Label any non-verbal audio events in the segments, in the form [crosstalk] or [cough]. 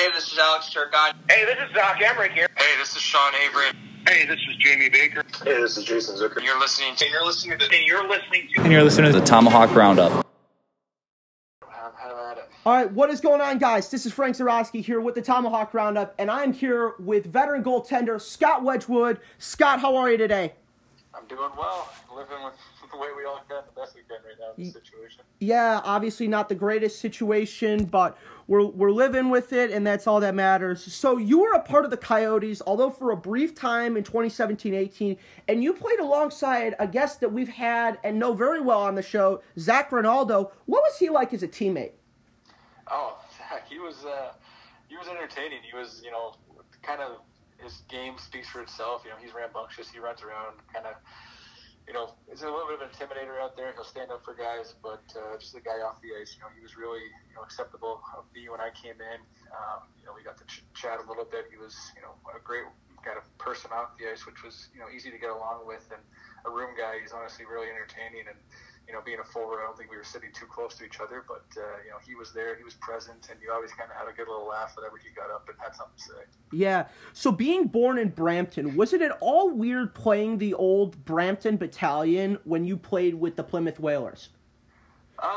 Hey, this is Alex Turcotte. Hey, this is Zach Emmerich here. Hey, this is Sean Avery. Hey, this is Jamie Baker. Hey, this is Jason Zucker. And you're listening to. And you're listening to And you're listening to. And you're listening to the Tomahawk Roundup. Have, have at it. All right, what is going on, guys? This is Frank Zarowski here with the Tomahawk Roundup, and I'm here with veteran goaltender Scott Wedgwood. Scott, how are you today? I'm doing well. Living with [laughs] the way we all can, the best we can right now in this situation. Yeah, obviously not the greatest situation, but we're we're living with it, and that's all that matters. So you were a part of the Coyotes, although for a brief time in 2017-18, and you played alongside a guest that we've had and know very well on the show, Zach Rinaldo. What was he like as a teammate? Oh, [laughs] Zach, he was uh, he was entertaining. He was, you know, kind of his game speaks for itself. You know, he's rambunctious. He runs around, kind of, you know, he's a little bit of an intimidator out there. He'll stand up for guys, but uh, just the guy off the ice, you know, he was really, you know, acceptable of me when I came in. Um, you know, we got to ch- chat a little bit. He was, you know, a great kind of person off the ice, which was, you know, easy to get along with, and a room guy. He's honestly really entertaining and you know, being a forward, I don't think we were sitting too close to each other, but uh, you know, he was there, he was present, and you always kind of had a good little laugh whenever he got up and had something to say. Yeah. So being born in Brampton, was it at all weird playing the old Brampton Battalion when you played with the Plymouth Whalers? Um,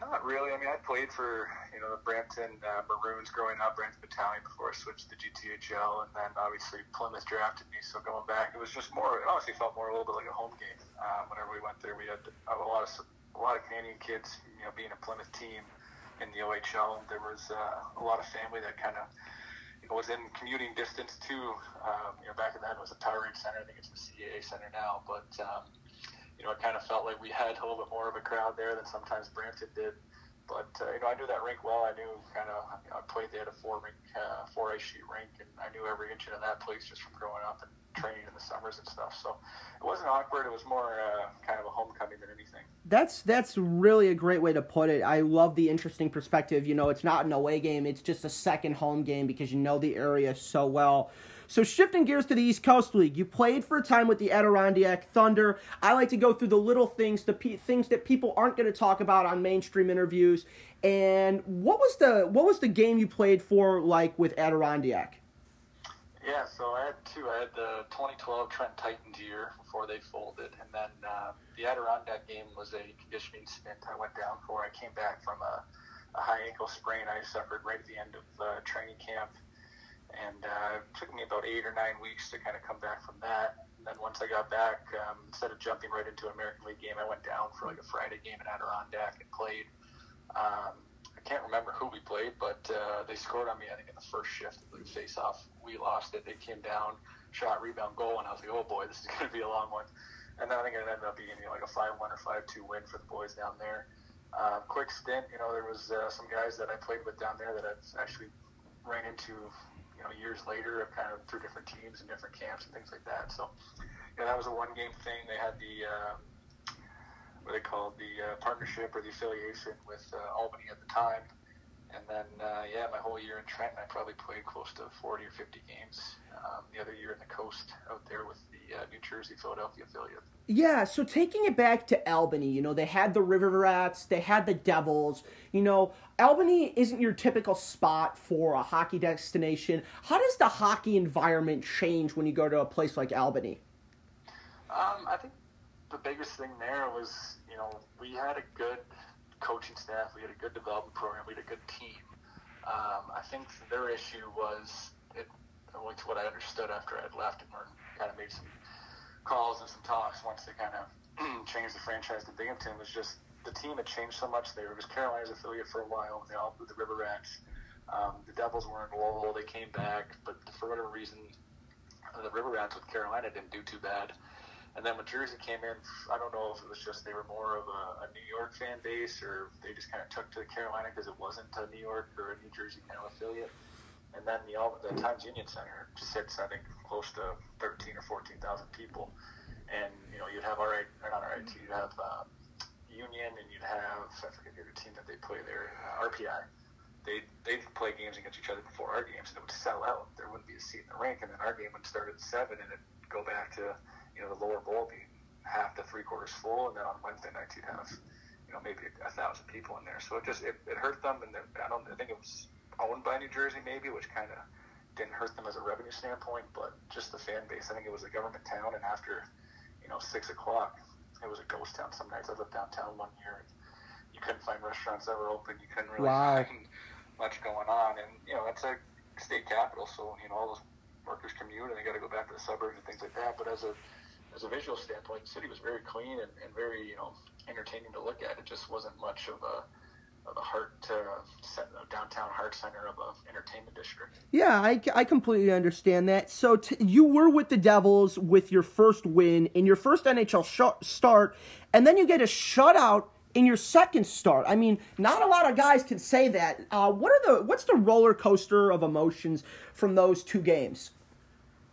not really. I mean, I played for know the Brampton uh, Maroons growing up, Brampton Battalion before I switched to GTHL, and then obviously Plymouth drafted me. So going back, it was just more. It honestly felt more a little bit like a home game. Uh, whenever we went there, we had a lot of a lot of Canadian kids. You know, being a Plymouth team in the OHL, there was uh, a lot of family that kind of you know, was in commuting distance to. Um, you know, back then it was a Powerade Center. I think it's the CAA Center now, but. Um, you know, it kind of felt like we had a little bit more of a crowd there than sometimes Brampton did. But uh, you know, I knew that rink well. I knew kind of I played there at a four rink, uh, four ice sheet rink, and I knew every inch of that place just from growing up and training in the summers and stuff. So it wasn't awkward. It was more uh, kind of a homecoming than anything. That's that's really a great way to put it. I love the interesting perspective. You know, it's not an away game; it's just a second home game because you know the area so well. So shifting gears to the East Coast League, you played for a time with the Adirondack Thunder. I like to go through the little things, the pe- things that people aren't going to talk about on mainstream interviews. And what was the what was the game you played for like with Adirondack? Yeah, so I had two. I had the 2012 Trent Titans year before they folded, and then uh, the Adirondack game was a conditioning stint I went down for. I came back from a, a high ankle sprain I suffered right at the end of uh, training camp and uh, it took me about eight or nine weeks to kind of come back from that. And then once I got back, um, instead of jumping right into an American League game, I went down for like a Friday game in Adirondack and played. Um, I can't remember who we played, but uh, they scored on me. I think in the first shift, the face-off, we lost it. They came down, shot, rebound, goal, and I was like, oh boy, this is [laughs] going to be a long one. And then I think it ended up being you know, like a five-one or five-two win for the boys down there. Um, quick stint, you know, there was uh, some guys that I played with down there that I actually ran into you know, years later, kind of through different teams and different camps and things like that. So, you know, that was a one game thing. They had the uh, what they called the uh, partnership or the affiliation with uh, Albany at the time. And then, uh, yeah, my whole year in Trenton, I probably played close to 40 or 50 games. Um, the other year in the coast out there with the uh, New Jersey Philadelphia affiliate. Yeah, so taking it back to Albany, you know, they had the River Rats, they had the Devils. You know, Albany isn't your typical spot for a hockey destination. How does the hockey environment change when you go to a place like Albany? Um, I think the biggest thing there was, you know, we had a good coaching staff, we had a good development program, we had a good team. Um, I think their issue was, it, which what I understood after I had left and kind of made some calls and some talks once they kind of [clears throat] changed the franchise to Binghamton was just the team had changed so much there. It was Carolina's affiliate for a while. They all blew the River Rats. Um, the Devils were in Lowell. They came back, but for whatever reason, the River Rats with Carolina didn't do too bad. And then when Jersey came in, I don't know if it was just they were more of a, a New York fan base or they just kind of took to Carolina because it wasn't a New York or a New Jersey kind of affiliate. And then the, the Times Union Center sits, I think, close to 13 or 14,000 people. And, you know, you'd have RIT, or not RIT, you'd have uh, Union and you'd have, I forget the other team that they play there, uh, RPI. They'd, they'd play games against each other before our games and it would sell out. There wouldn't be a seat in the rink. And then our game would start at 7 and it'd go back to, you know, the lower bowl being half to three quarters full. And then on Wednesday nights you'd have, you know, maybe a, a thousand people in there. So it just, it, it hurt them. And I don't, I think it was, owned by New Jersey, maybe, which kind of didn't hurt them as a revenue standpoint, but just the fan base. I think it was a government town, and after you know six o'clock, it was a ghost town. Some nights I lived downtown one year, and you couldn't find restaurants that were open. You couldn't really Wow. find much going on, and you know it's a state capital, so you know all those workers commute and they got to go back to the suburbs and things like that. But as a as a visual standpoint, the city was very clean and, and very you know entertaining to look at. It just wasn't much of a of a heart uh, downtown heart center of a entertainment district. Yeah, I, I completely understand that. So t- you were with the Devils with your first win in your first NHL sh- start, and then you get a shutout in your second start. I mean, not a lot of guys can say that. Uh, what are the what's the roller coaster of emotions from those two games?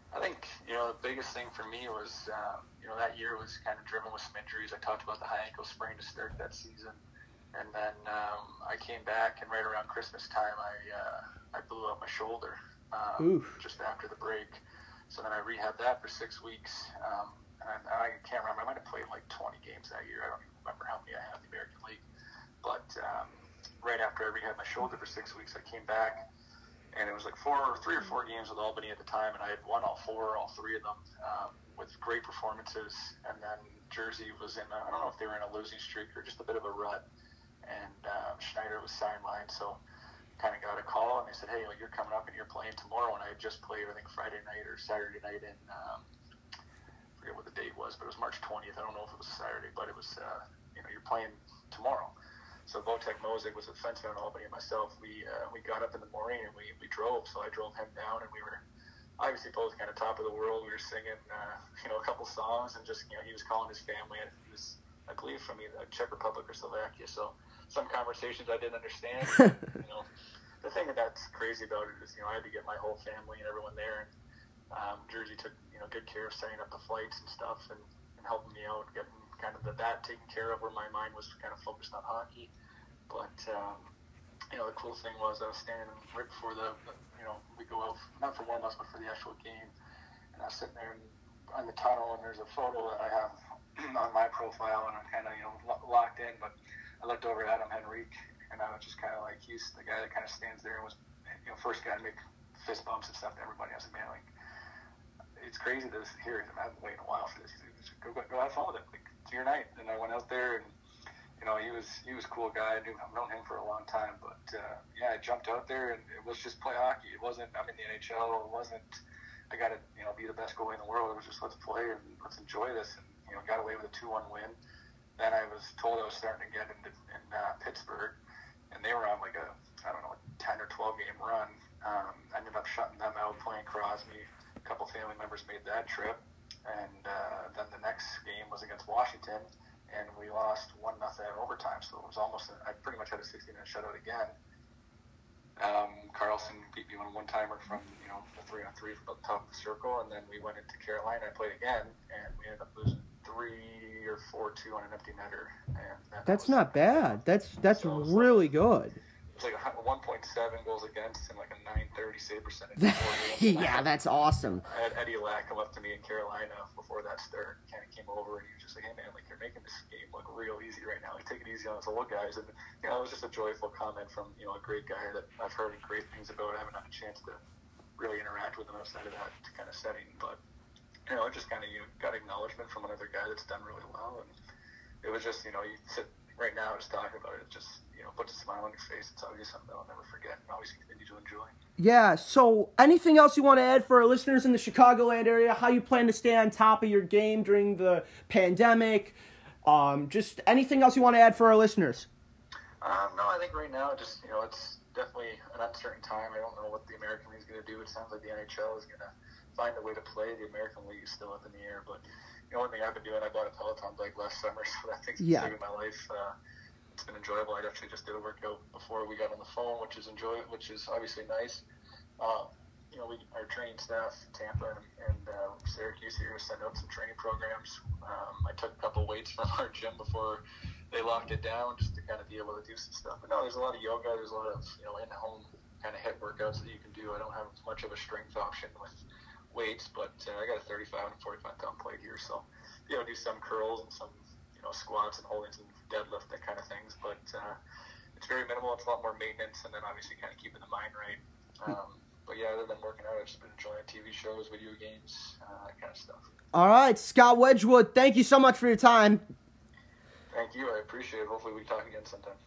I think you know the biggest thing for me was um, you know that year was kind of driven with some injuries. I talked about the high ankle sprain to start that season, and then um, I came back and right around Christmas time I uh, I blew out my shoulder um, just after the break. So then I rehabbed that for six weeks. Um, and I, I can't remember. I might have played like 20 games that year. I don't even remember how many I had in the American League. But um, right after I rehabbed my shoulder for six weeks, I came back and it was like four or three or four games with Albany at the time, and I had won all four, all three of them um, with great performances. And then Jersey was in, I don't know if they were in a losing streak or just a bit of a rut, and um, Schneider was sidelined, so kind of got a call, and they said, hey, well, you're coming up and you're playing tomorrow, and I had just played, I think Friday night or Saturday night in. Um, I forget what the date was, but it was March 20th. I don't know if it was Saturday, but it was, uh, you know, you're playing tomorrow. So Vojtek Mozik was a defenseman in Albany and myself. We uh, we got up in the morning and we, we drove. So I drove him down and we were obviously both kind of top of the world. We were singing uh, [laughs] you know a couple songs and just you know he was calling his family and he was I believe from either Czech Republic or Slovakia. So some conversations I didn't understand. [laughs] you know the thing that's crazy about it is you know I had to get my whole family and everyone there and um, Jersey took you know good care of setting up the flights and stuff and, and helping me out getting kind of the, that taken care of where my mind was kind of focused on hockey. But um, you know, the cool thing was I was standing right before the, you know, we go out not for warm ups but for the actual game, and I was sitting there in the tunnel, and there's a photo that I have [clears throat] on my profile, and I'm kind of you know lo- locked in. But I looked over at Adam Henrique, and I was just kind of like, he's the guy that kind of stands there and was, you know, first guy to make fist bumps and stuff to everybody. I like, man, like. It's crazy to hear him. I've been waiting a while for this. Go, go, go have fun with it. Like, it's night. And I went out there and you know, he was he was a cool guy. I knew I've known him for a long time, but uh, yeah, I jumped out there and it was just play hockey. It wasn't I'm in the NHL. It wasn't I got to you know be the best goalie in the world. It was just let's play and let's enjoy this. And you know, got away with a two one win. Then I was told I was starting to get into in uh, Pittsburgh, and they were on like a I don't know ten or twelve game run. Um, I ended up shutting them out, playing Crosby. A couple family members made that trip, and uh, then the next game was against Washington and we lost one nothing in overtime. So it was almost I pretty much had a 60 minute shutout again. Um, Carlson beat me on a one timer from you know the three on three from the top of the circle, and then we went into Carolina and played again, and we ended up losing three or four two on an empty netter. That's was- not bad. That's that's So- really good. It was like a 1.7 goals against and like a 930 save percentage. [laughs] yeah, that's awesome. I had Eddie Lack come up to me in Carolina before that start. Kind of came over and he was just like, "Hey man, like you're making this game look real easy right now. Like take it easy on us old guys." And you know, it was just a joyful comment from you know a great guy that I've heard great things about. I haven't had a chance to really interact with him outside of that kind of setting, but you know, it just kind of you got acknowledgement from another guy that's done really well, and it was just you know you sit right now just talking about it, it just you know puts a smile on your face. It's always something that I'll never forget and always continue to enjoy. Yeah. So, anything else you want to add for our listeners in the Chicagoland area? How you plan to stay on top of your game during the pandemic? Um, just anything else you want to add for our listeners? Um, no, I think right now, just you know, it's definitely an uncertain time. I don't know what the American League is going to do. It sounds like the NHL is going to find a way to play. The American League is still up in the air. But one thing I've been doing, I bought a Peloton bike last summer, [laughs] so that thing's been Yeah. saving my life. Uh, it's been enjoyable. I actually just did a workout before we got on the phone, which is enjoy, which is obviously nice. Uh, you know, we our training staff, Tampa and, and uh, Syracuse here, send out some training programs. Um, I took a couple weights [laughs] from our gym before they locked it down, just to kind of be able to do some stuff. But no, there's a lot of yoga. There's a lot of you know in-home kind of HIIT workouts that you can do. I don't have much of a strength option with weights, but uh, I got a 35 and 45 pound plate here, so you know, do some curls and some you know squats and holding some deadlift, that kind of things. But uh, it's very minimal. It's a lot more maintenance, and then obviously kind of keeping the mind right. Um, but yeah, other than working out, I've just been enjoying TV shows, video games, uh, that kind of stuff. All right, Scott Wedgwood, thank you so much for your time. Thank you. I appreciate it. Hopefully, we talk again sometime.